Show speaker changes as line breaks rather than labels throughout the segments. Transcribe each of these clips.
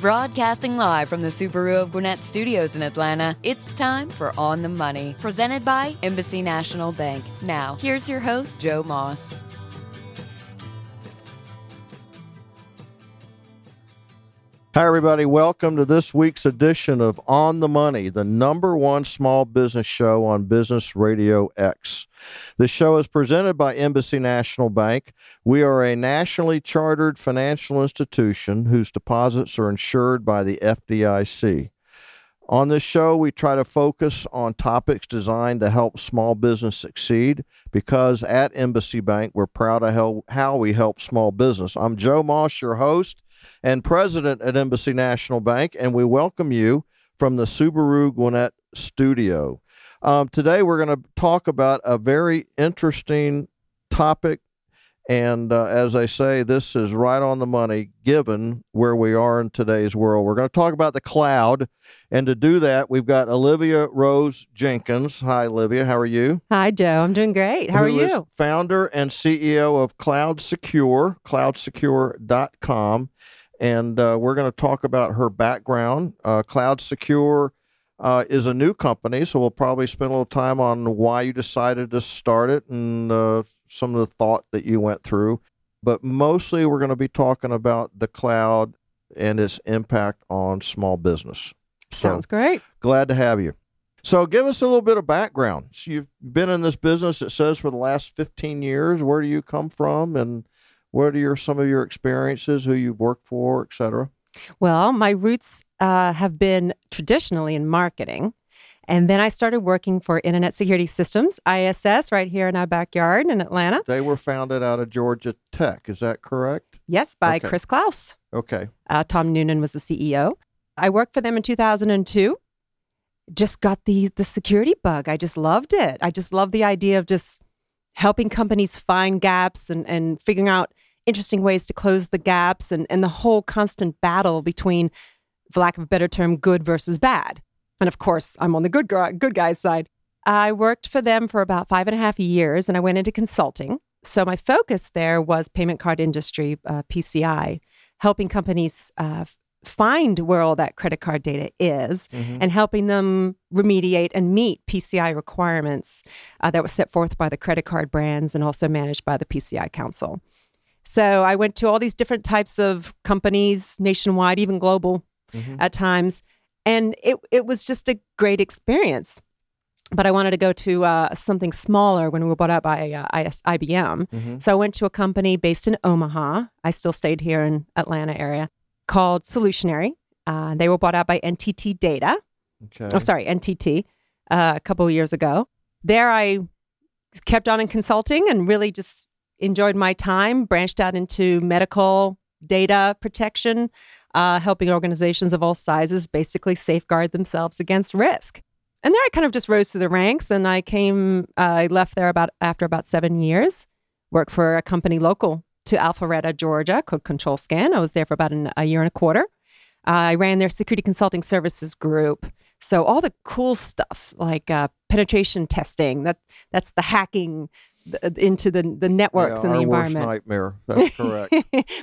Broadcasting live from the Subaru of Gwinnett Studios in Atlanta, it's time for On the Money, presented by Embassy National Bank. Now, here's your host, Joe Moss.
Hi, everybody. Welcome to this week's edition of On the Money, the number one small business show on Business Radio X. This show is presented by Embassy National Bank. We are a nationally chartered financial institution whose deposits are insured by the FDIC. On this show, we try to focus on topics designed to help small business succeed because at Embassy Bank, we're proud of how we help small business. I'm Joe Moss, your host and president at Embassy National Bank, and we welcome you from the Subaru Gwinnett studio. Um, today, we're going to talk about a very interesting topic. And uh, as I say, this is right on the money given where we are in today's world. We're going to talk about the cloud. And to do that, we've got Olivia Rose Jenkins. Hi, Olivia. How are you?
Hi, Joe. I'm doing great. How are you?
founder and CEO of Cloud Secure, cloudsecure.com and uh, we're going to talk about her background. Uh, Cloud Secure uh, is a new company, so we'll probably spend a little time on why you decided to start it and uh, some of the thought that you went through. But mostly, we're going to be talking about the cloud and its impact on small business.
So, Sounds great.
Glad to have you. So, give us a little bit of background. So you've been in this business, it says, for the last 15 years. Where do you come from? And what are your some of your experiences, who you've worked for, et cetera?
Well, my roots uh, have been traditionally in marketing. And then I started working for Internet Security Systems, ISS, right here in our backyard in Atlanta.
They were founded out of Georgia Tech. Is that correct?
Yes, by okay. Chris Klaus.
Okay.
Uh, Tom Noonan was the CEO. I worked for them in 2002. Just got the the security bug. I just loved it. I just love the idea of just helping companies find gaps and, and figuring out interesting ways to close the gaps and, and the whole constant battle between, for lack of a better term, good versus bad. And of course, I'm on the good, good guy's side. I worked for them for about five and a half years and I went into consulting. So my focus there was payment card industry, uh, PCI, helping companies uh, find where all that credit card data is mm-hmm. and helping them remediate and meet PCI requirements uh, that were set forth by the credit card brands and also managed by the PCI Council. So I went to all these different types of companies nationwide, even global mm-hmm. at times, and it it was just a great experience. But I wanted to go to uh, something smaller when we were bought out by uh, IBM. Mm-hmm. So I went to a company based in Omaha. I still stayed here in Atlanta area called Solutionary. Uh, they were bought out by NTT Data. Okay. Oh, sorry, NTT uh, a couple of years ago. There, I kept on in consulting and really just enjoyed my time, branched out into medical data protection, uh, helping organizations of all sizes basically safeguard themselves against risk. And there I kind of just rose through the ranks and I came, uh, I left there about after about seven years, worked for a company local to Alpharetta, Georgia, called Control Scan. I was there for about an, a year and a quarter. Uh, I ran their security consulting services group. So all the cool stuff like uh, penetration testing, that that's the hacking into the the networks
yeah,
and the environment.
Worst nightmare. That's correct.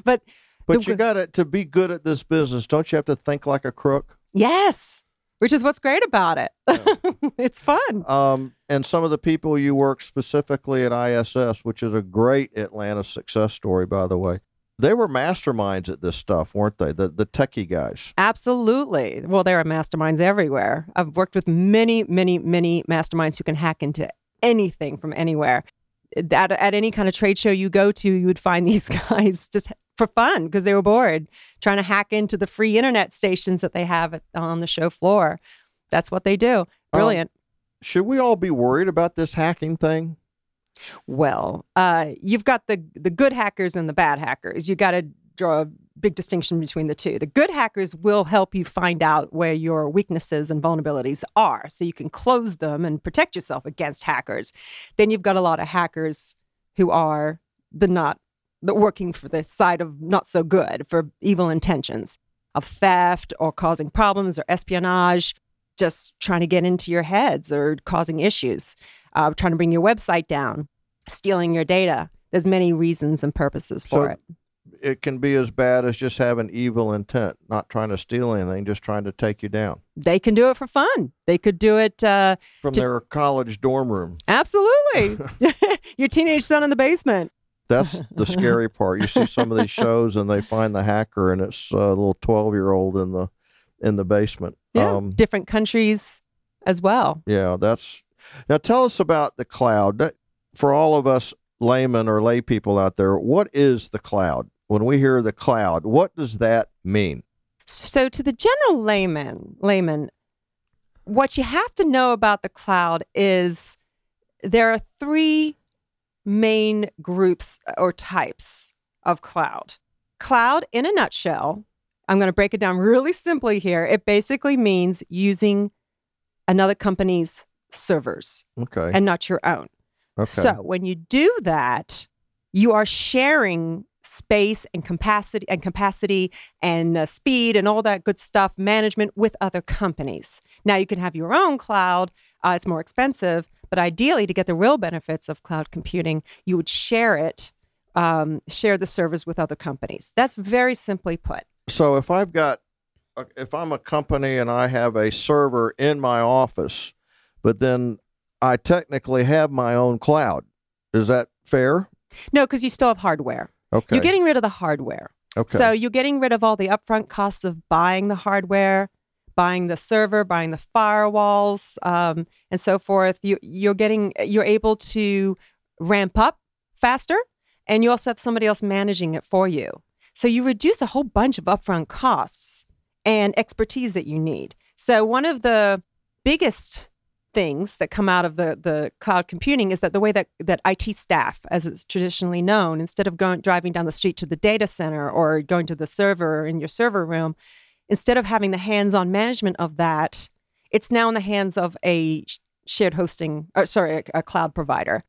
but
but the, you got it to be good at this business. Don't you have to think like a crook?
Yes, which is what's great about it. Yeah. it's fun.
Um, and some of the people you work specifically at ISS, which is a great Atlanta success story, by the way. They were masterminds at this stuff, weren't they? The the techie guys.
Absolutely. Well, there are masterminds everywhere. I've worked with many, many, many masterminds who can hack into anything from anywhere. At, at any kind of trade show you go to, you would find these guys just for fun because they were bored trying to hack into the free internet stations that they have at, on the show floor. That's what they do. Um, Brilliant. Um,
should we all be worried about this hacking thing?
Well, uh, you've got the the good hackers and the bad hackers. You got to draw a big distinction between the two. The good hackers will help you find out where your weaknesses and vulnerabilities are, so you can close them and protect yourself against hackers. Then you've got a lot of hackers who are the not working for the side of not so good for evil intentions of theft or causing problems or espionage, just trying to get into your heads or causing issues, uh, trying to bring your website down, stealing your data. There's many reasons and purposes for
so,
it.
It can be as bad as just having evil intent, not trying to steal anything, just trying to take you down
They can do it for fun. They could do it. Uh,
from
To-
their college dorm room.
absolutely. Your teenage son in the basement.
That's the scary part. You see some of these shows, and they find the hacker, and it's a little twelve-year-old in the in the basement.
Yeah.
Um,
Different countries as well.
yeah, that's now. Tell us about the cloud. For all of us laymen or lay people out there, what is the cloud? When we hear the cloud, what does that mean?
So, to the general layman, layman, what you have to know about the cloud is there are three main groups uh, or types of cloud. Cloud, in a nutshell, I'm going to break it down really simply here. It basically means using another company's servers
Okay.
and not your own.
okay.
So when you do that, you are sharing space and capacity and capacity and uh, speed and all that good stuff management with other companies. Now you can have your own cloud. Uh, it's more expensive, but ideally, to get the real benefits of cloud computing, you would share it, um, share the servers with other companies. That's very simply put.
So if I've got, uh, if I'm a company and I have a server in my office, but then I technically have my own cloud, is that fair?
No, because you still have hardware.
Okay.
You're getting rid of the hardware.
okay.
So you're getting rid of all the upfront costs of buying the hardware, buying the server, buying the firewalls, um, and so forth. You, you're getting, you're able to ramp up faster, and you also have somebody else managing it for you. So you reduce a whole bunch of upfront costs and expertise that you need. So one of the biggest things that come out of the, the cloud computing is that the way that, that IT staff, as it's traditionally known, instead of going driving down the street to the data center or going to the server in your server room, instead of having the hands-on management of that, it's now in the hands of a shared hosting, or sorry, a, a cloud provider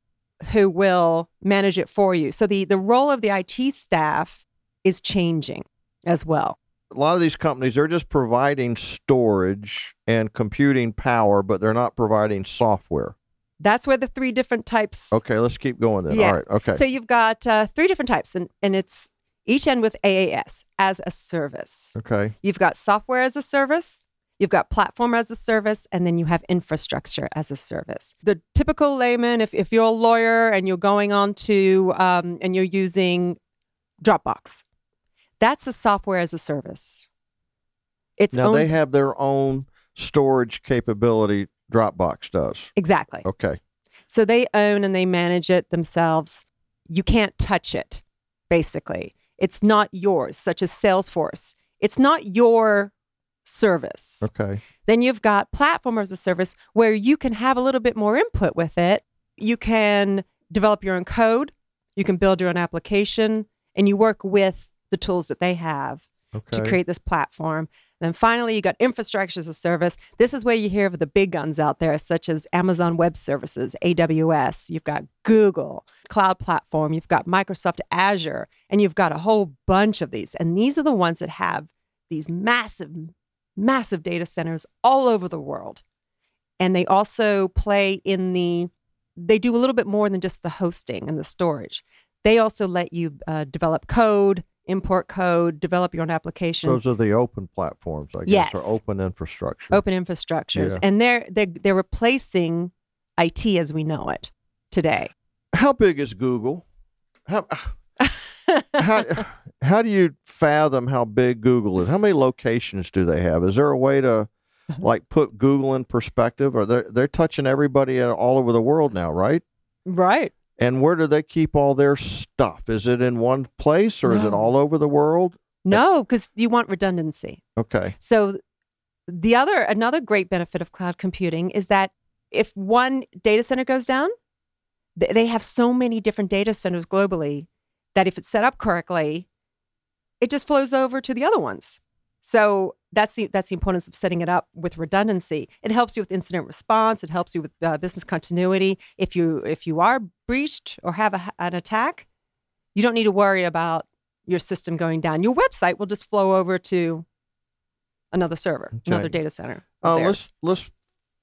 who will manage it for you. So the the role of the IT staff is changing as well.
A lot of these companies they're just providing storage and computing power, but they're not providing software.
That's where the three different types.
Okay, let's keep going then.
Yeah.
All right. Okay.
So you've got uh, three different types, and, and it's each end with AAS as a service.
okay.
You've got software as a service, you've got platform as a service, and then you have infrastructure as a service. The typical layman, if, if you're a lawyer and you're going on to um, and you're using Dropbox, that's the software as a service. It's
Now
owned-
they have their own storage capability. Dropbox does.
exactly.
Okay.
So they own and they manage it themselves. You can't touch it, basically. It's not yours, such as Salesforce. It's not your service.
Okay.
Then you've got platform as a service where you can have a little bit more input with it. You can develop your own code, you can build your own application, and you work with the tools that they have
Okay.
to create this platform. then finally, you got infrastructure as a service. This is where you hear of the big guns out there, such as Amazon Web Services, AWS. You've got Google Cloud Platform. You've got Microsoft Azure, and you've got a whole bunch of these. And these are the ones that have these massive, massive data centers all over the world. And they also play in the, they do a little bit more than just the hosting and the storage. They also let you uh, develop code, import code, develop your own applications,
Those are the open platforms, I guess,
Yes.
or open infrastructure.
open infrastructures,
Yeah.
and they're, they're they're replacing IT as we know it today.
How big is Google? How, ah, how, how do you fathom how big Google is? How many locations do they have? Is there a way to like put Google in perspective? Or they're they're touching everybody all over the world now, right?
Right.
And where do they keep all their stuff? Is it in one place or is it all over the world?
No, because you want redundancy.
Okay.
So the other another great benefit of cloud computing is that if one data center goes down, th- they have so many different data centers globally that if it's set up correctly, it just flows over to the other ones. So that's the that's the importance of setting it up with redundancy. It helps you with incident response. It helps you with uh, business continuity. If you if you are breached or have a, an attack, you don't need to worry about your system going down. Your website will just flow over to another server, another data center.
Uh, let's let's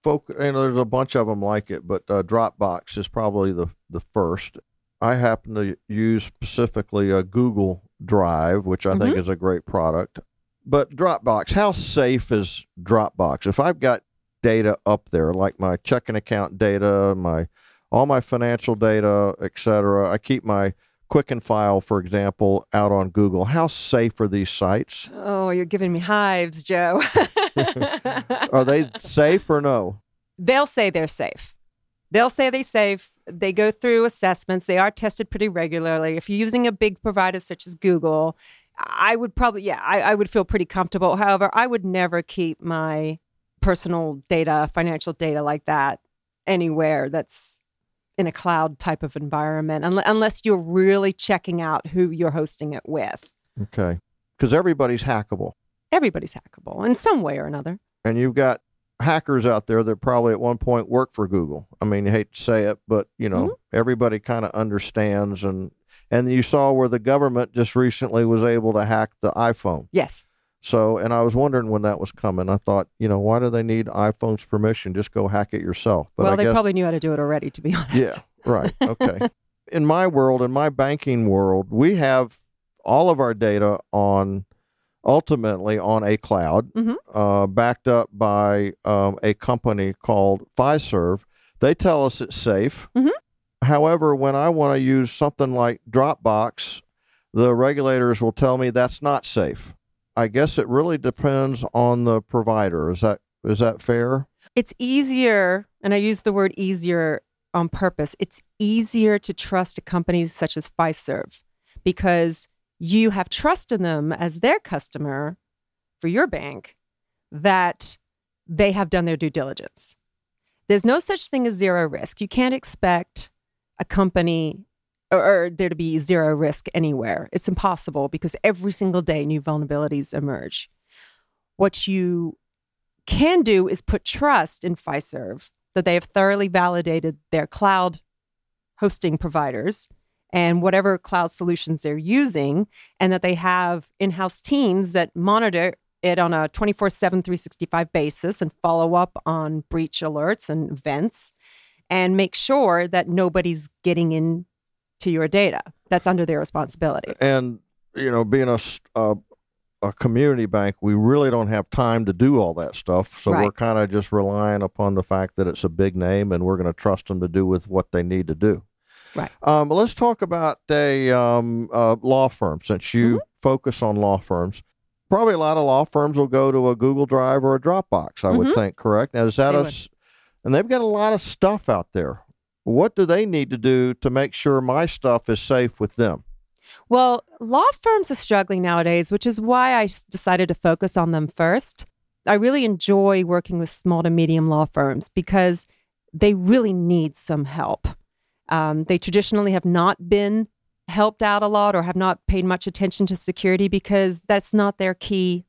focus. And there's a bunch of them like it, but uh, Dropbox is probably the the first. I happen to use specifically a Google Drive, which I think is a great product. But Dropbox, how safe is Dropbox? If I've got data up there, like my checking account data, my all my financial data, etc., I keep my Quicken file, for example, out on Google. How safe are these sites?
Oh, you're giving me hives, Joe.
are they safe or no?
They'll say they're safe. They'll say they're safe. They go through assessments. They are tested pretty regularly. If you're using a big provider such as Google, I would probably, yeah, I, I would feel pretty comfortable. However, I would never keep my personal data, financial data like that anywhere that's in a cloud type of environment unless you're really checking out who you're hosting it with.
Okay. Because everybody's hackable.
Everybody's hackable in some way or another.
And you've got hackers out there that probably at one point worked for Google. I mean, you hate to say it, but you know, mm-hmm. everybody kind of understands and and you saw where the government just recently was able to hack the iPhone.
Yes.
So, and I was wondering when that was coming. I thought, you know, why do they need iPhone's permission? Just go hack it yourself.
But well,
I
they
guess,
probably knew how to do it already, to be honest.
Yeah, right. Okay. in my world, in my banking world, we have all of our data on ultimately on a cloud, mm-hmm. uh, backed up by um, a company called Fiserv. They tell us it's safe. Mm-hmm. However, when I want to use something like Dropbox, the regulators will tell me that's not safe. I guess it really depends on the provider. Is that is that fair?
It's easier, and I use the word easier on purpose. It's easier to trust a company such as Fiserv because you have trust in them as their customer for your bank that they have done their due diligence. There's no such thing as zero risk. You can't expect a company or, or there to be zero risk anywhere. It's impossible because every single day new vulnerabilities emerge. What you can do is put trust in Fiserv that they have thoroughly validated their cloud hosting providers and whatever cloud solutions they're using, and that they have in house teams that monitor it on a 24 7, 365 basis and follow up on breach alerts and events and make sure that nobody's getting in to your data. That's under their responsibility.
And you know, being a a, a community bank, we really don't have time to do all that stuff. So right. we're kind of just relying upon the fact that it's a big name, and we're going to trust them to do with what they need to do.
Right.
Um, let's talk about a um, law firm since you mm-hmm. focus on law firms. Probably a lot of law firms will go to a Google Drive or a Dropbox. I mm-hmm. would think. Correct. Now, is that they a? Would. And they've got a lot of stuff out there what do they need to do to make sure my stuff is safe with them?
Well, law firms are struggling nowadays, which is why I decided to focus on them first. I really enjoy working with small to medium law firms because they really need some help. Um, they traditionally have not been helped out a lot or have not paid much attention to security because that's not their key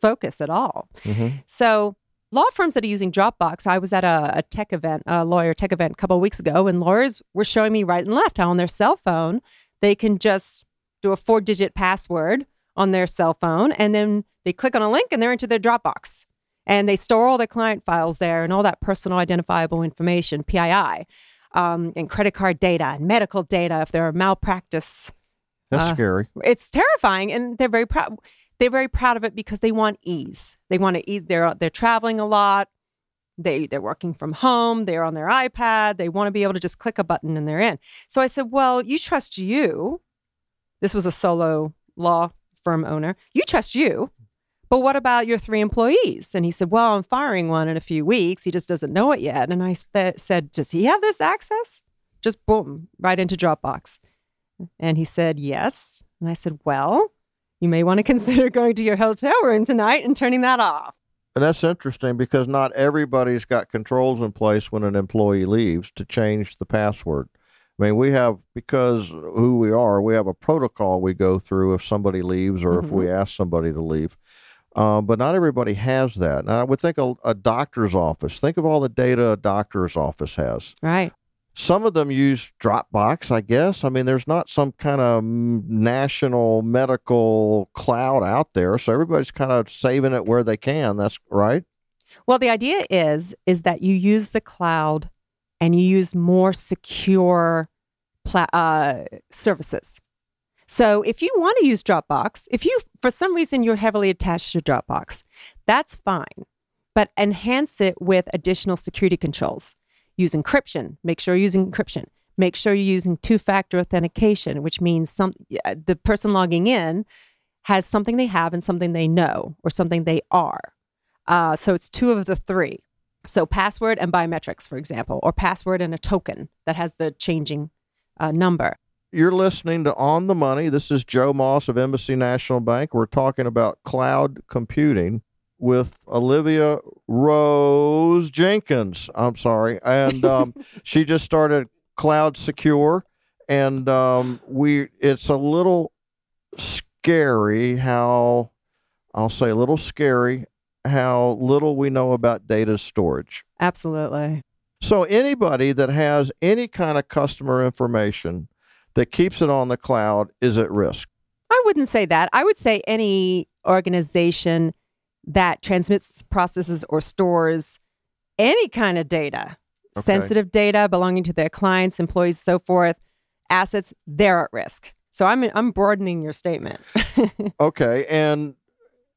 focus at all. Mm-hmm. So law firms that are using Dropbox, I was at a, a tech event, a lawyer tech event a couple of weeks ago, and lawyers were showing me right and left how on their cell phone they can just do a four digit password on their cell phone and then they click on a link and they're into their Dropbox. And they store all their client files there and all that personal identifiable information, PII, um, and credit card data and medical data if there are malpractice.
That's uh, scary.
It's terrifying. And they're very proud they're very proud of it because they want ease. They want to eat. They're they're traveling a lot. They they're working from home. They're on their iPad. They want to be able to just click a button and they're in. So I said, well, you trust you. This was a solo law firm owner. You trust you. But what about your three employees? And he said, Well, I'm firing one in a few weeks. He just doesn't know it yet. And I th- said, Does he have this access? Just boom, right into Dropbox. And he said, Yes. And I said, Well, you may want to consider going to your hotel room tonight and turning that off.
And that's interesting because not everybody's got controls in place when an employee leaves to change the password. I mean, we have, because who we are, we have a protocol we go through if somebody leaves or mm-hmm. if we mm-hmm. ask somebody to leave. Um, but not everybody has that. Now, I would think a, a, doctor's office, think of all the data a doctor's office has.
Right.
Some of them use Dropbox, I guess. I mean, there's not some kind of national medical cloud out there, so everybody's kind of saving it where they can. That's right.
Well, the idea is is that you use the cloud and you use more secure pla- uh, services. So if you want to use Dropbox, if you, for some reason, you're heavily attached to Dropbox, that's fine. But enhance it with additional security controls. Use encryption. Make sure you're using encryption. Make sure you're using two factor authentication, which means some, the person logging in has something they have and something they know or something they are. Uh, so it's two of the three. So password and biometrics, for example, or password and a token that has the changing uh, number.
You're listening to On the Money. This is Joe Moss of Embassy National Bank. We're talking about cloud computing with Olivia Rose Jenkins. I'm sorry. And um, she just started Cloud Secure. And um, we it's a little scary how I'll say a little scary how little we know about data storage.
Absolutely.
So anybody that has any kind of customer information that keeps it on the cloud is at risk.
I wouldn't say that. I would say any organization that transmits, processes, or stores any kind of data, okay. sensitive data belonging to their clients, employees, so forth, assets, they're at risk. So I'm I'm broadening your statement.
okay, and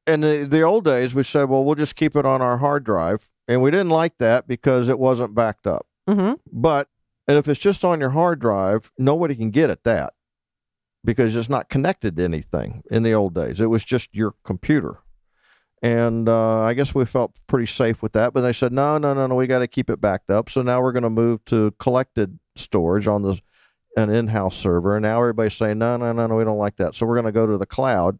in the, the old days, we said, well, we'll just keep it on our hard drive, and we didn't like that because it wasn't backed up.
Mm-hmm.
But and if it's just on your hard drive, nobody can get at that because it's not connected to anything in the old days. It was just your computer. And uh, I guess we felt pretty safe with that. But they said, no, no, no, no, we got to keep it backed up. So now we're going to move to collected storage on the an in-house server. And now everybody's saying, no, no, no, no, we don't like that. So we're going to go to the cloud.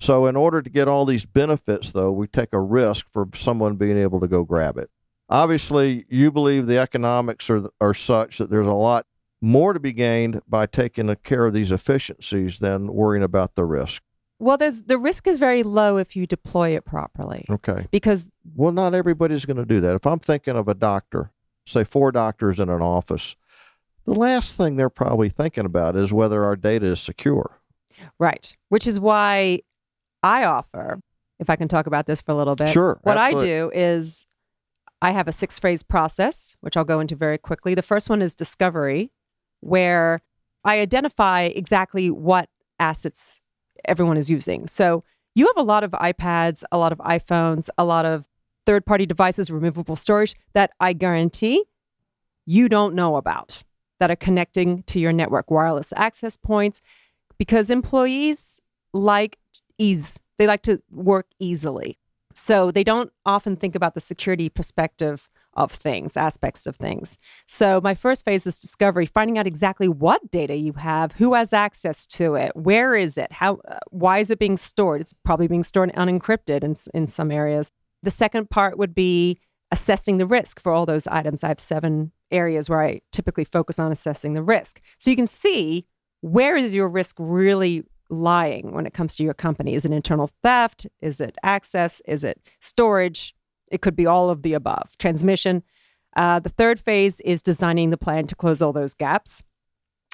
So in order to get all these benefits, though, we take a risk for someone being able to go grab it. Obviously, you believe the economics are are such that there's a lot more to be gained by taking care of these efficiencies than worrying about the risk.
Well, there's the risk is very low if you deploy it properly.
Okay.
Because
well, not everybody's going to do that. If I'm thinking of a doctor, say four doctors in an office, the last thing they're probably thinking about is whether our data is secure.
Right. Which is why I offer, if I can talk about this for a little bit.
Sure.
What
absolutely.
I do is I have a six phase process, which I'll go into very quickly. The first one is discovery, where I identify exactly what assets everyone is using. So you have a lot of iPads, a lot of iPhones, a lot of third party devices, removable storage that I guarantee you don't know about that are connecting to your network, wireless access points, because employees like ease, they like to work easily. So they don't often think about the security perspective of things, aspects of things. So my first phase is discovery, finding out exactly what data you have, who has access to it, where is it, how, uh, why is it being stored? It's probably being stored unencrypted in in some areas. The second part would be assessing the risk for all those items. I have seven areas where I typically focus on assessing the risk. So you can see where is your risk really lying when it comes to your company? Is it internal theft? Is it access? Is it storage? It could be all of the above. Transmission. Uh, the third phase is designing the plan to close all those gaps.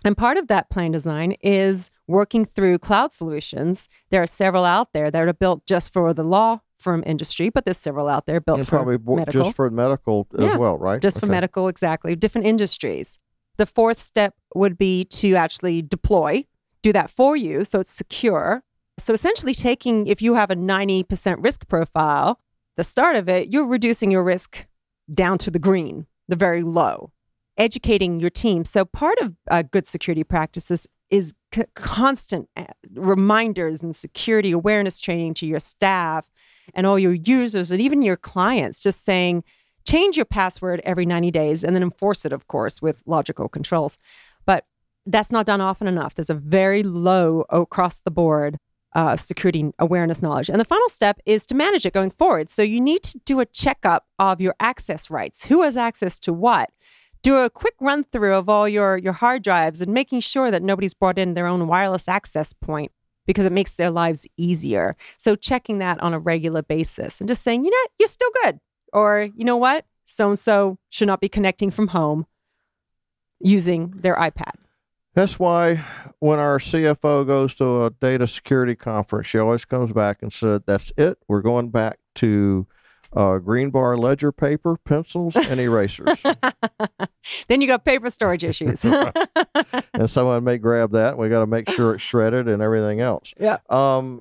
And part of that plan design is working through cloud solutions. There are several out there that are built just for the law firm industry, but there's several out there built
and
for
probably
medical.
just for medical as
Yeah,
well, right?
just for medical, exactly. Different industries. The fourth step would be to actually deploy, do that for you so it's secure. So essentially, taking, if you have a 90% risk profile, the start of it, you're reducing your risk down to the green, the very low, educating your team. So part of uh, good security practices is c- constant uh, reminders and security awareness training to your staff and all your users and even your clients, just saying, change your password every 90 days and then enforce it, of course, with logical controls. But that's not done often enough. There's a very low across the board uh, security awareness knowledge. And the final step is to manage it going forward. So you need to do a checkup of your access rights. Who has access to what? Do a quick run through of all your, your hard drives and making sure that nobody's brought in their own wireless access point because it makes their lives easier. So checking that on a regular basis and just saying, you know, you're still good. Or, you know what? So and so should not be connecting from home using their iPad.
That's why when our CFO goes to a data security conference, she always comes back and said, "That's it. We're going back to uh, green bar ledger paper, pencils, and erasers.
then you got paper storage issues.
and someone may grab that. We got to make sure it's shredded and everything else.
yeah.
Um,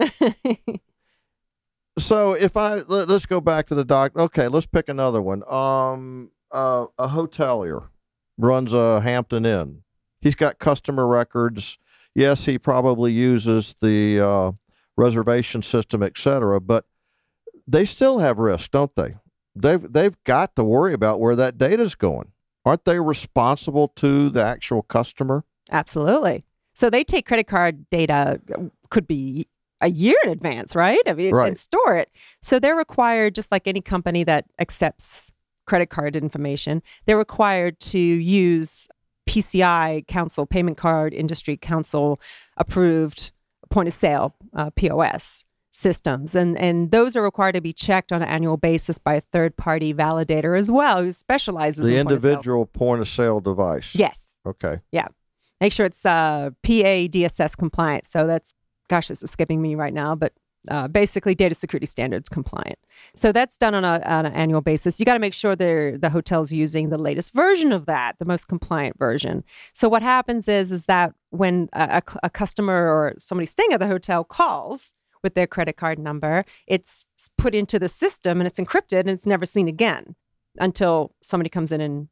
so if I let, us go back to the doc. Okay, let's pick another one. Um, uh, a hotelier runs a Hampton Inn. He's got customer records. Yes, he probably uses the uh, reservation system, etc. But they still have risk, don't they? They've they've got to worry about where that data is going. Aren't they responsible to the actual customer?
Absolutely. So they take credit card data, could be a year in advance, right? I mean,
Right.
and store it. So they're required, just like any company that accepts credit card information, they're required to use PCI Council, Payment Card Industry Council approved point of sale uh, POS systems, and and those are required to be checked on an annual basis by a third party validator as well, who specializes
The
in point of sale.
individual point of sale device.
Yes,
Okay. Yeah.
Make sure it's uh, PA DSS compliant. So that's, gosh, this is skipping me right now, but uh, basically data security standards compliant. So that's done on, a, on an annual basis. You got to make sure they're, the hotel's using the latest version of that, the most compliant version. So what happens is is that when a, a, a customer or somebody staying at the hotel calls with their credit card number, it's put into the system and it's encrypted and it's never seen again until somebody comes in and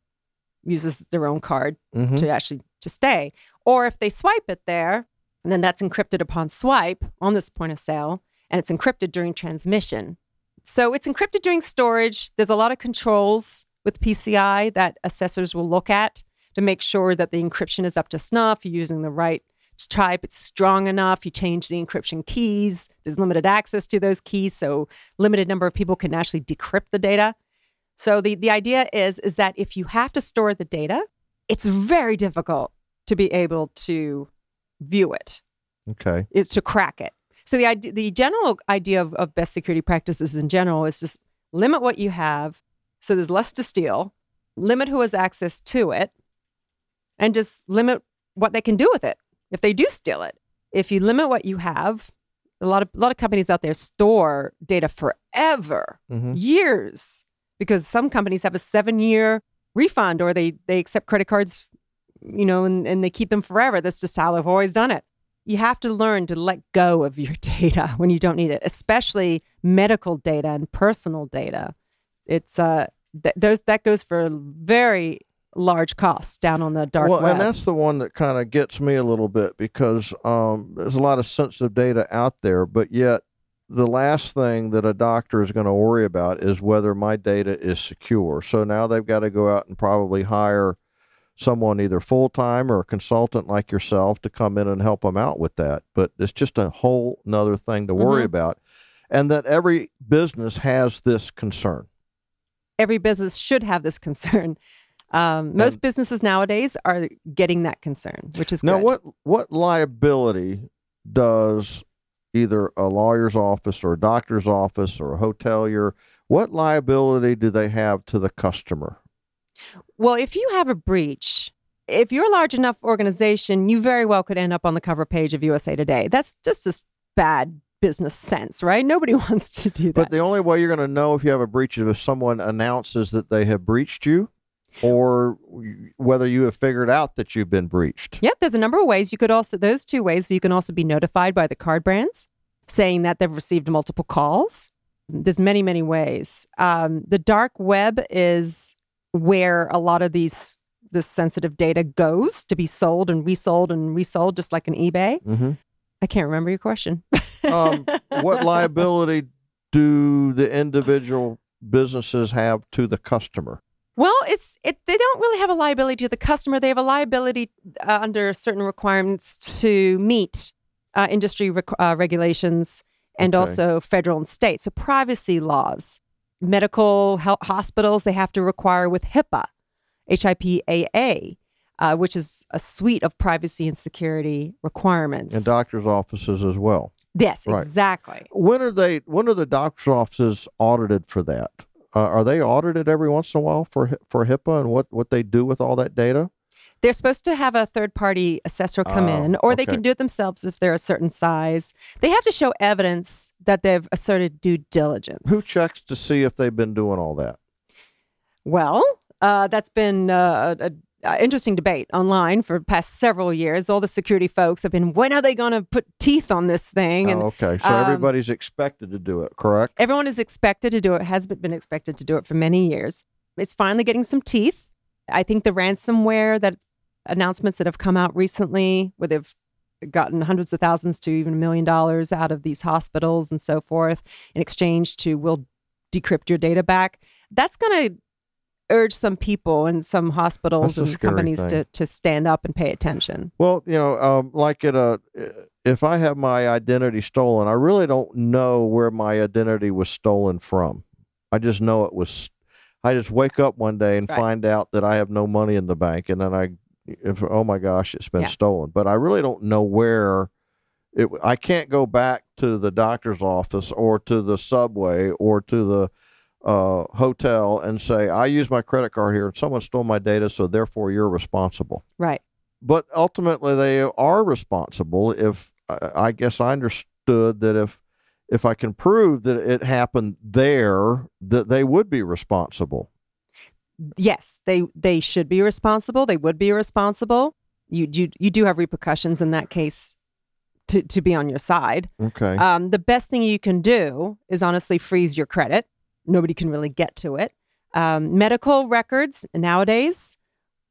uses their own card
hmm
to actually to stay. Or if they swipe it there, and then that's encrypted upon swipe on this point of sale, and it's encrypted during transmission. So it's encrypted during storage. There's a lot of controls with PCI that assessors will look at to make sure that the encryption is up to snuff, you're using the right type, it's strong enough, you change the encryption keys, there's limited access to those keys, so limited number of people can actually decrypt the data. So the, the idea is is that if you have to store the data, it's very difficult to be able to view it
Okay.
is to crack it so the idea, the general idea of, of best security practices in general is just limit what you have so there's less to steal limit who has access to it and just limit what they can do with it if they do steal it. If you limit what you have a lot of a lot of companies out there store data forever
hmm
years because some companies have a seven year refund or they they accept credit cards you know and, and they keep them forever. That's just how they've always done it you have to learn to let go of your data when you don't need it especially medical data and personal data it's uh th- those that goes for very large costs down on the dark
well,
web
and that's the one that kind of gets me a little bit because um, there's a lot of sensitive data out there, but yet the last thing that a doctor is going to worry about is whether my data is secure. So now they've got to go out and probably hire someone either full time or a consultant like yourself to come in and help them out with that. But it's just a whole nother thing to worry
Mhm.
about. And that every business has this concern.
every business should have this concern um, most
And-
businesses nowadays are getting that concern which is
Now,
good.
what what liability does either a lawyer's office or a doctor's office or a hotelier? What liability do they have to the customer?
Well, if you have a breach, if you're a large enough organization, you very well could end up on the cover page of USA Today. That's just a bad business sense, right? Nobody wants to do that.
But the only way you're going to know if you have a breach is if someone announces that they have breached you, or whether you have figured out that you've been breached.
Yep, there's a number of ways. You could also, those two ways, you can also be notified by the card brands saying that they've received multiple calls. There's many, many ways. Um, the dark web is where a lot of these this sensitive data goes to be sold and resold and resold, just like an eBay.
hmm
I can't remember your question.
Um, what liability do the individual businesses have to the customer?
Well, it's it. They don't really have a liability to the customer. They have a liability uh, under certain requirements to meet uh, industry rec- uh, regulations and
Okay.
also federal and state. So privacy laws, medical hospitals they have to require with HIPAA, HIPAA, uh, which is a suite of privacy and security requirements.
And doctors' offices as well.
yes,
Right.
exactly.
When are they? When are the doctor's offices audited for that? Uh, are they audited every once in a while for for HIPAA and what what they do with all that data?
They're supposed to have a third party assessor come
Oh,
in, or they can do it themselves if they're a certain size. They have to show evidence that they've asserted due diligence.
Who checks to see if they've been doing all that?
Well, uh, that's been uh, a, a interesting debate online for the past several years. All the security folks have been, when are they going to put teeth on this thing? And
oh, okay. So
um,
everybody's expected to do it, correct?
everyone is expected to do it, has been expected to do it for many years. It's finally getting some teeth. I think the ransomware that announcements that have come out recently, where they've gotten hundreds of thousands to even a million dollars out of these hospitals and so forth in exchange to we'll decrypt your data back. That's going to urge some people and some hospitals and companies
thing.
to, to stand up and pay attention.
Well, you know, um, like at a, if I have my identity stolen, I really don't know where my identity was stolen from. I just know it was. I just wake up one day and
Right.
find out that I have no money in the bank, and then I, if oh my gosh, it's been
Yeah.
stolen. But I really don't know where. It. I can't go back to the doctor's office or to the subway or to the uh, hotel and say I used my credit card here and someone stole my data, so therefore you're responsible
Right.
but ultimately they are responsible if I- i guess i understood that if if i can prove that it happened there that they would be responsible
yes, they they should be responsible. They would be responsible. You you you do have repercussions in that case to to be on your side.
okay
Um, the best thing you can do is honestly freeze your credit. Nobody can really get to it. Um, medical records nowadays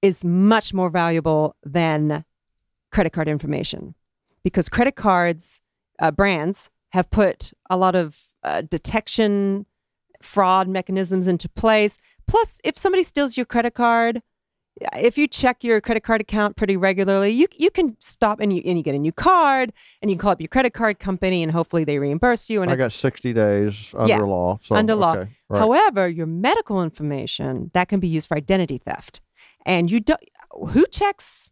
is much more valuable than credit card information because credit cards uh, brands have put a lot of uh, detection fraud mechanisms into place. Plus, if somebody steals your credit card, if you check your credit card account pretty regularly, you you can stop and you and you get a new card and you can call up your credit card company and hopefully they reimburse you. And
i got 60 days under
Yeah,
law so
under law.
okay, right.
However, your medical information that can be used for identity theft, and you don't. Who checks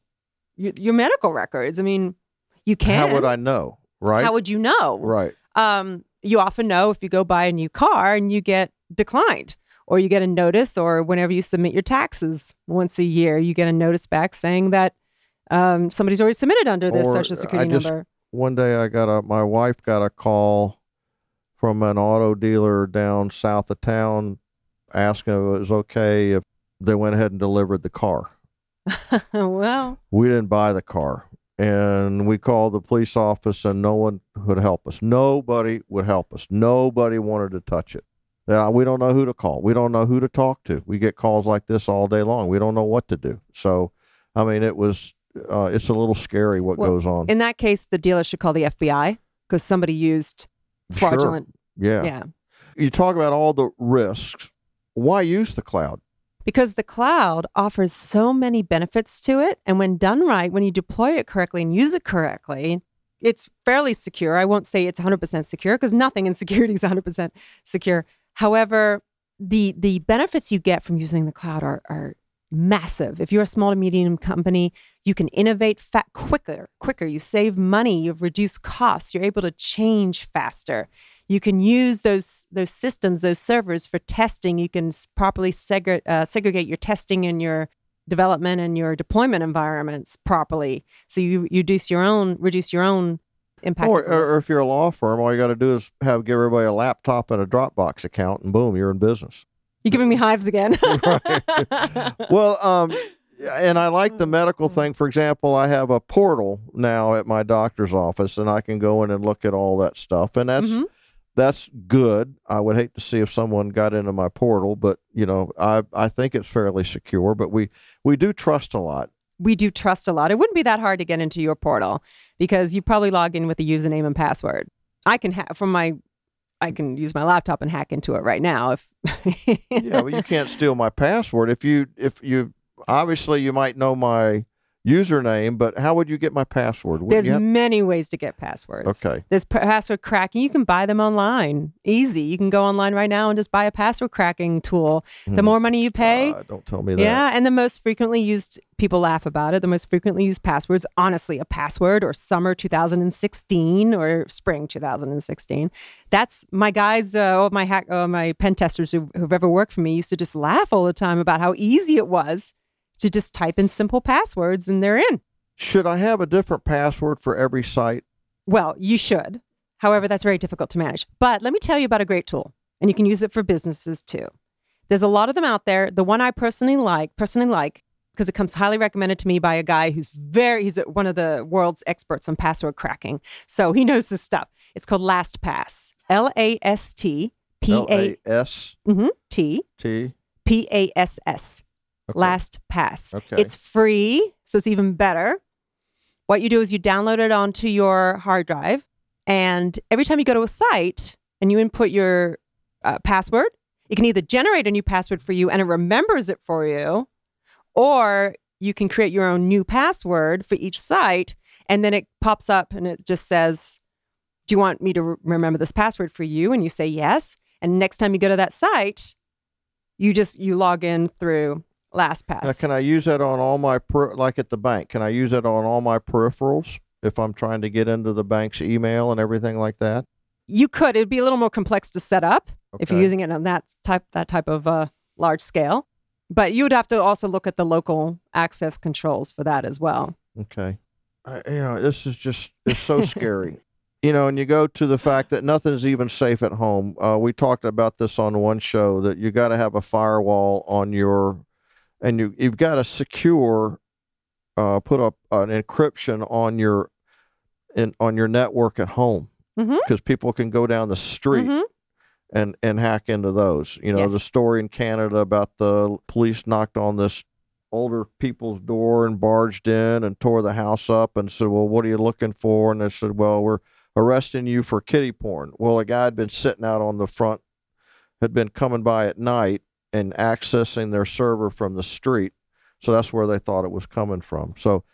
your, your medical records? I mean, you can.
how would i know right
How would you know?
right
um, you often know if you go buy a new car and you get declined or you get a notice or whenever you submit your taxes once a year you get a notice back saying that um, somebody's already submitted under this
Or,
social
uh,
security
I just-
number.
one day i got a my wife got a call from an auto dealer down south of town asking if it was okay if they went ahead and delivered the car.
Well.
We didn't buy the car and we called the police office and no one would help us. Nobody would help us. Nobody wanted to touch it now, we don't know who to call we don't know who to talk to we get calls like this all day long we don't know what to do so i mean it was uh, it's a little scary what
Well,
goes on
in that case the dealer should call the fbi because somebody used
Sure.
fraudulent
yeah.
yeah
you talk about all the risks why use the cloud
because the cloud offers so many benefits to it. And when done right, when you deploy it correctly and use it correctly, it's fairly secure. I won't say it's 100% secure because nothing in security is 100% secure. However, the the benefits you get from using the cloud are, are massive. If you're a small to medium company, you can innovate fat quicker, quicker. You save money, you've reduced costs, you're able to change faster. You can use those those systems, those servers for testing. You can properly segre- uh, segregate your testing and your development and your deployment environments properly. So you you reduce your own reduce your own impact.
or, or if you're a law firm all you got to do is have give everybody a laptop and a dropbox account and boom you're in business
You're giving me hives again.
well, um, and I like the medical thing. For example, I have a portal now at my doctor's office, and I can go in and look at all that stuff, and that's
Mhm.
that's good. I would hate to see if someone got into my portal, but you know, I I think it's fairly secure. But we we do trust a lot.
We do trust a lot. It wouldn't be that hard to get into your portal because you probably log in with a username and password. I can have from my I can use my laptop and hack into it right now if
Yeah, but you can't steal my password if you if you obviously you might know my username, but how would you get my password?
There's
have-
many ways to get passwords.
okay.
There's password cracking. You can buy them online. Easy. You can go online right now and just buy a password cracking tool. The
Hmm.
more money you pay,
Uh, don't tell me that.
yeah, and the most frequently used people laugh about it. The most frequently used passwords, honestly, a password or summer 2016 or spring 2016. That's my guys, uh, all my hack, uh, my pen testers who, who've ever worked for me used to just laugh all the time about how easy it was to just type in simple passwords and they're in.
Should I have a different password for every site?
Well, you should. However, that's very difficult to manage. But let me tell you about a great tool, and you can use it for businesses too. There's a lot of them out there. The one I personally like, personally like, because it comes highly recommended to me by a guy who's very he's one of the world's experts on password cracking. So he knows his stuff. It's called LastPass. L A S T P A
S
mhm, T
T.
P A S S.
Okay.
LastPass.
Okay.
It's free, so it's even better. What you do is you download it onto your hard drive, and every time you go to a site and you input your uh, password, it can either generate a new password for you and it remembers it for you, or you can create your own new password for each site, and then it pops up and it just says, "Do you want me to re- remember this password for you?" And you say yes. And next time you go to that site, you just you log in through LastPass.
Now, can I use that on all my per- like at the bank? Can I use it on all my peripherals if I'm trying to get into the bank's email and everything like that?
you could. It'd be a little more complex to set up if you're using it on that type that type of uh, large scale. But you would have to also look at the local access controls for that as well.
Okay. I, you know, this is just it's so scary. You know, and you go to the fact that nothing's even safe at home. Uh, we talked about this on one show that you got to have a firewall on your, and you you've got to secure, uh, put up an encryption on your, in on your network at home because people can go down the street
Mhm.
and and hack into those. You know, the story in Canada about the police knocked on this older people's door and barged in and tore the house up and said, "Well, what are you looking for?" And they said, "Well, we're arresting you for kitty porn." Well, a guy had been sitting out on the front, had been coming by at night and accessing their server from the street, so that's where they thought it was coming from. So,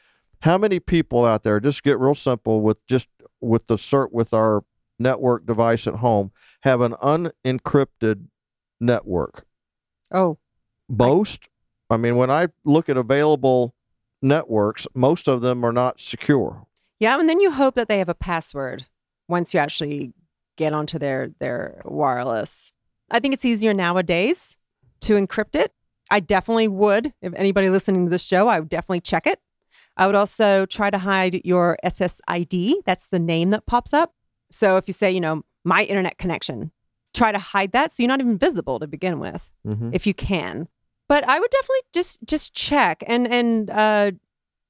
how many people out there? Just get real simple with just with the cert with our network device at home have an unencrypted network.
Oh,
Most, I mean, when I look at available networks, most of them are not secure.
yeah, and then you hope that they have a password once you actually get onto their their wireless. I think it's easier nowadays to encrypt it. I definitely would. If anybody listening to this show, I would definitely check it. I would also try to hide your SSID. That's the name that pops up. So if you say, you know, my internet connection, try to hide that so you're not even visible to begin with,
Mm-hmm.
if you can. But I would definitely just just check and and uh,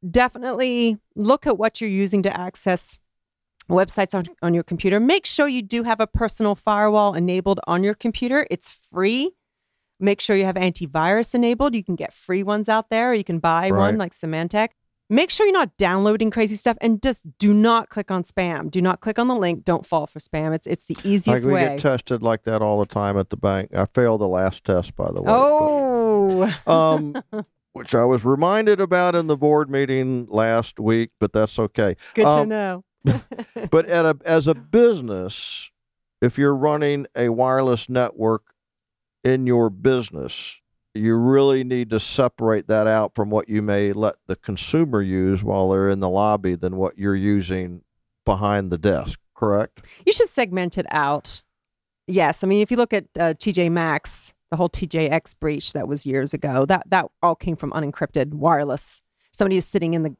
definitely look at what you're using to access websites on, on your computer. Make sure you do have a personal firewall enabled on your computer. It's free. Make sure you have antivirus enabled. You can get free ones out there. Or you can buy
Right.
one like Symantec. Make sure you're not downloading crazy stuff and just do not click on spam. Do not click on the link. Don't fall for spam. It's it's the
Like
easiest
we
way.
get tested like that all the time at the bank. I failed the last test, by the way.
oh,
but, um, which I was reminded about in the board meeting last week, but that's okay.
good to
um,
know.
but at a, as a business, if you're running a wireless network in your business, you really need to separate that out from what you may let the consumer use while they're in the lobby than what you're using behind the desk, correct?
You should segment it out. Yes, I mean if you look at uh, TJ Maxx, the whole TJX breach that was years ago, that that all came from unencrypted wireless. Somebody was sitting in the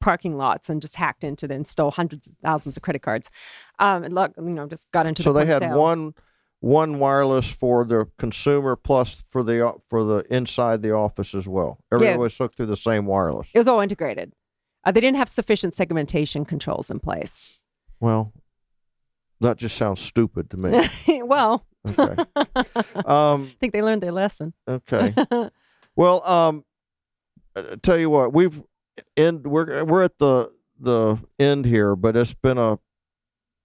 parking lots and just hacked into it and stole hundreds of thousands of credit cards. Um, and look, you know, just got into
so
the
they had
sale.
one one wireless for the consumer plus for the for the inside the office as well. Everybody
Yeah.
was hooked through the same wireless.
It was all integrated. Uh, they didn't have sufficient segmentation controls in place.
Well, that just sounds stupid to me.
well,
Okay. Um,
I think they learned their lesson.
okay. Well, um, uh, tell you what, we've end we're we're at the the end here, but it's been a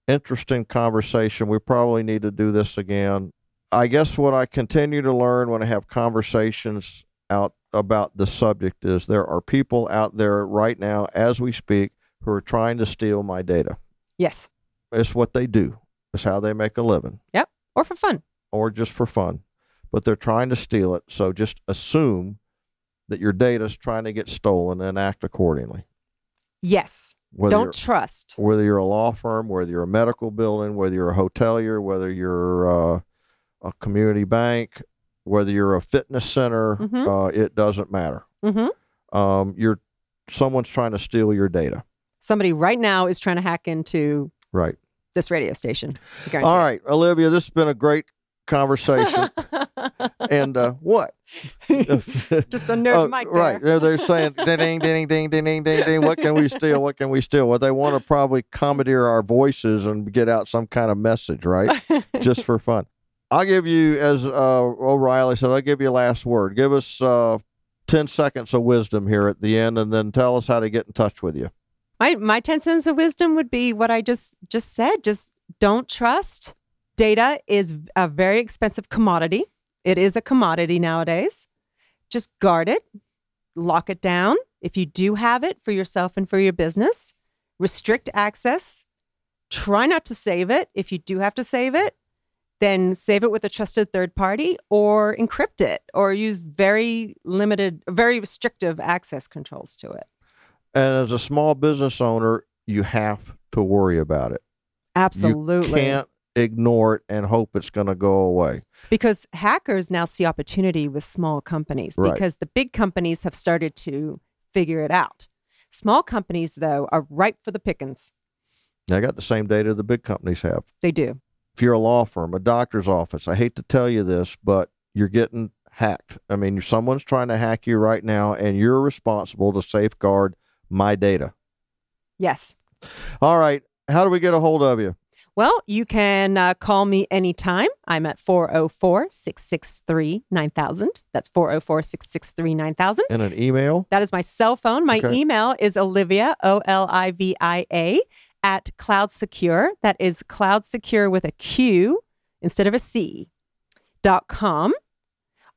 interesting conversation. We probably need to do this again. I guess what I continue to learn when I have conversations out about the subject is there are people out there right now as we speak who are trying to steal my data.
yes,
It's what they do. It's how they make a living. Yep.
Or for fun.
or just for fun, but they're trying to steal it. So just assume that your data is trying to get stolen and act accordingly.
Yes,
Whether
don't trust.
whether you're a law firm, whether you're a medical building, whether you're a hotelier, whether you're uh, a community bank, whether you're a fitness center,
Mhm.
uh, it doesn't matter.
hmm
um, you're someone's trying to steal your data.
Somebody right now is trying to hack into
Right.
this radio station.
All right, Olivia, this has been a great conversation. and uh, what?
Just a nerd
Oh,
mic there.
Right. They're, they're saying ding, ding, ding, ding, ding, ding, ding, ding. What can we steal? What can we steal? Well, they want to probably commandeer our voices and get out some kind of message, right? Just for fun. I'll give you, as uh, O'Reilly said, I'll give you a last word. Give us uh, 10 seconds of wisdom here at the end and then tell us how to get in touch with you.
my my 10 cents of wisdom would be what I just just said. Just don't trust. Data is a very expensive commodity. It is a commodity nowadays. Just guard it, lock it down. If you do have it for yourself and for your business, restrict access. Try not to save it. If you do have to save it, then save it with a trusted third party or encrypt it or use very limited, very restrictive access controls to it.
And as a small business owner, you have to worry about it.
Absolutely.
You can't ignore it and hope it's going to go away.
because hackers now see opportunity with small companies
Right.
because the big companies have started to figure it out. Small companies, though, are ripe for the pickings.
They got the same data the big companies have.
They do.
if you're a law firm, a doctor's office, I hate to tell you this, but you're getting hacked. I mean, someone's trying to hack you right now, and you're responsible to safeguard my data.
Yes.
All right. How do we get a hold of you?
Well, you can uh, call me anytime. I'm at 404 663 9000. That's 404 663 9000.
In an email?
That is my cell phone. My
Okay.
email is Olivia, O L I V I A, at Cloud Secure. That is Cloud Secure with a Q instead of a C, dot com.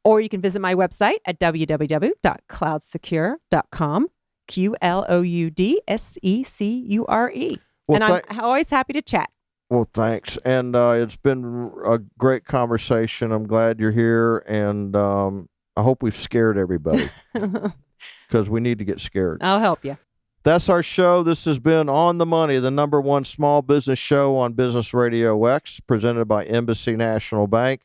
Or you can visit my website at www.qloudsecure.com. Q L O U D S E C U R E.
Well,
And I'm
tha-
always happy to chat.
Well, thanks. And uh, it's been a great conversation. I'm glad you're here, and um, I hope we've scared everybody because we need to get scared.
I'll help you.
That's our show. This has been On the Money, the number one small business show on Business Radio X, presented by Embassy National Bank.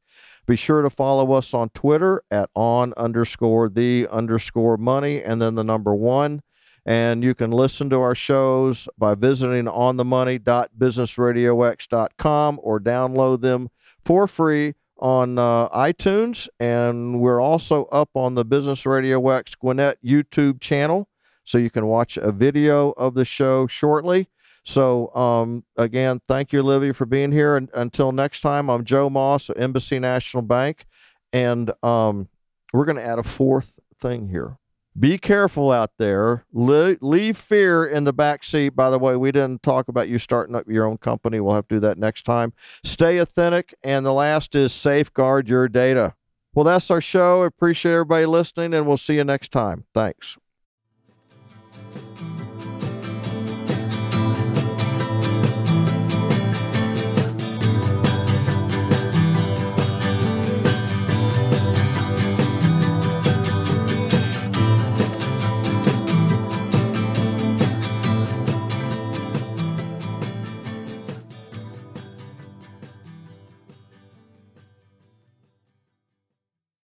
Be sure to follow us on Twitter at on underscore the underscore money and then the number one. And you can listen to our shows by visiting onthemoney.businessradiox.com or download them for free on uh, iTunes. And we're also up on the Business Radio X Gwinnett YouTube channel so you can watch a video of the show shortly. So, um, again, thank you, Olivia, for being here. And until next time, I'm Joe Moss of Embassy National Bank, and um, we're going to add a fourth thing here. Be careful out there. Le- leave fear in the back seat. By the way, we didn't talk about you starting up your own company. We'll have to do that next time. Stay authentic. And the last is safeguard your data. Well, that's our show. Appreciate everybody listening, and we'll see you next time. Thanks.